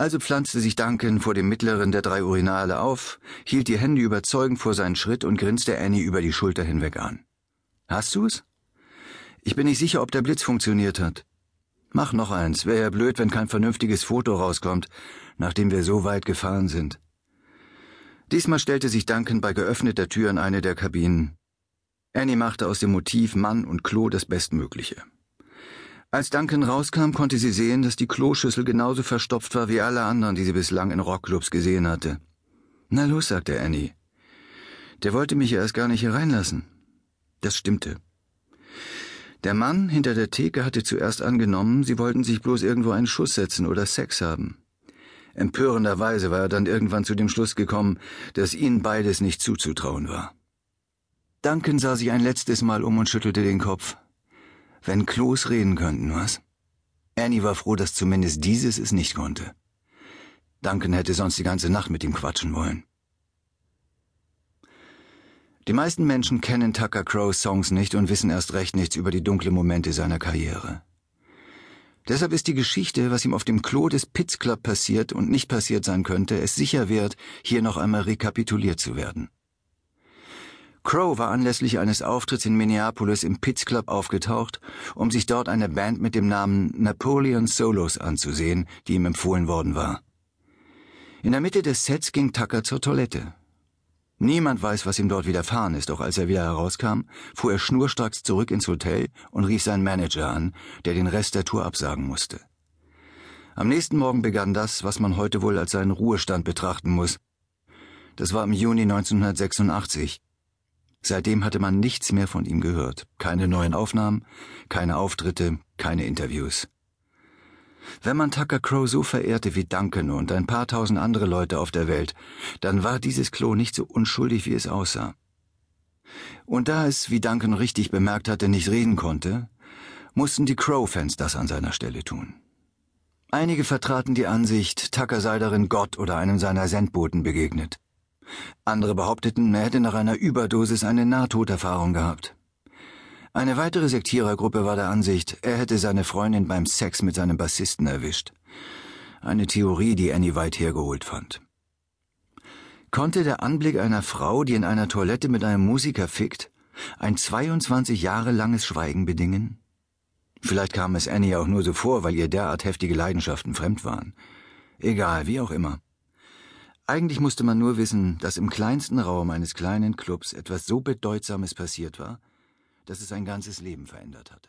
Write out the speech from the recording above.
Also pflanzte sich Duncan vor dem mittleren der drei Urinale auf, hielt die Hände überzeugend vor seinen Schritt und grinste Annie über die Schulter hinweg an. Hast du's? Ich bin nicht sicher, ob der Blitz funktioniert hat. Mach noch eins, wäre ja blöd, wenn kein vernünftiges Foto rauskommt, nachdem wir so weit gefahren sind. Diesmal stellte sich Duncan bei geöffneter Tür in eine der Kabinen. Annie machte aus dem Motiv Mann und Klo das Bestmögliche. Als Duncan rauskam, konnte sie sehen, dass die Kloschüssel genauso verstopft war wie alle anderen, die sie bislang in Rockclubs gesehen hatte. Na los, sagte Annie. Der wollte mich ja erst gar nicht hereinlassen. Das stimmte. Der Mann hinter der Theke hatte zuerst angenommen, sie wollten sich bloß irgendwo einen Schuss setzen oder Sex haben. Empörenderweise war er dann irgendwann zu dem Schluss gekommen, dass ihnen beides nicht zuzutrauen war. Duncan sah sich ein letztes Mal um und schüttelte den Kopf. Wenn Klos reden könnten, was? Annie war froh, dass zumindest dieses es nicht konnte. Duncan hätte sonst die ganze Nacht mit ihm quatschen wollen. Die meisten Menschen kennen Tucker Crows Songs nicht und wissen erst recht nichts über die dunklen Momente seiner Karriere. Deshalb ist die Geschichte, was ihm auf dem Klo des Pitts Club passiert und nicht passiert sein könnte, es sicher wert, hier noch einmal rekapituliert zu werden. Crow war anlässlich eines Auftritts in Minneapolis im Pitts Club aufgetaucht, um sich dort eine Band mit dem Namen Napoleon Solos anzusehen, die ihm empfohlen worden war. In der Mitte des Sets ging Tucker zur Toilette. Niemand weiß, was ihm dort widerfahren ist, doch als er wieder herauskam, fuhr er schnurstracks zurück ins Hotel und rief seinen Manager an, der den Rest der Tour absagen musste. Am nächsten Morgen begann das, was man heute wohl als seinen Ruhestand betrachten muss. Das war im Juni 1986. Seitdem hatte man nichts mehr von ihm gehört. Keine neuen Aufnahmen, keine Auftritte, keine Interviews. Wenn man Tucker Crow so verehrte wie Duncan und ein paar tausend andere Leute auf der Welt, dann war dieses Klo nicht so unschuldig, wie es aussah. Und da es, wie Duncan richtig bemerkt hatte, nicht reden konnte, mussten die Crow-Fans das an seiner Stelle tun. Einige vertraten die Ansicht, Tucker sei darin Gott oder einem seiner Sendboten begegnet. Andere behaupteten, er hätte nach einer Überdosis eine Nahtoderfahrung gehabt. Eine weitere Sektierergruppe war der Ansicht, er hätte seine Freundin beim Sex mit seinem Bassisten erwischt. Eine Theorie, die Annie weit hergeholt fand. Konnte der Anblick einer Frau, die in einer Toilette mit einem Musiker fickt, ein 22 Jahre langes Schweigen bedingen? Vielleicht kam es Annie auch nur so vor, weil ihr derart heftige Leidenschaften fremd waren. Egal, wie auch immer. Eigentlich musste man nur wissen, dass im kleinsten Raum eines kleinen Clubs etwas so Bedeutsames passiert war, dass es sein ganzes Leben verändert hatte.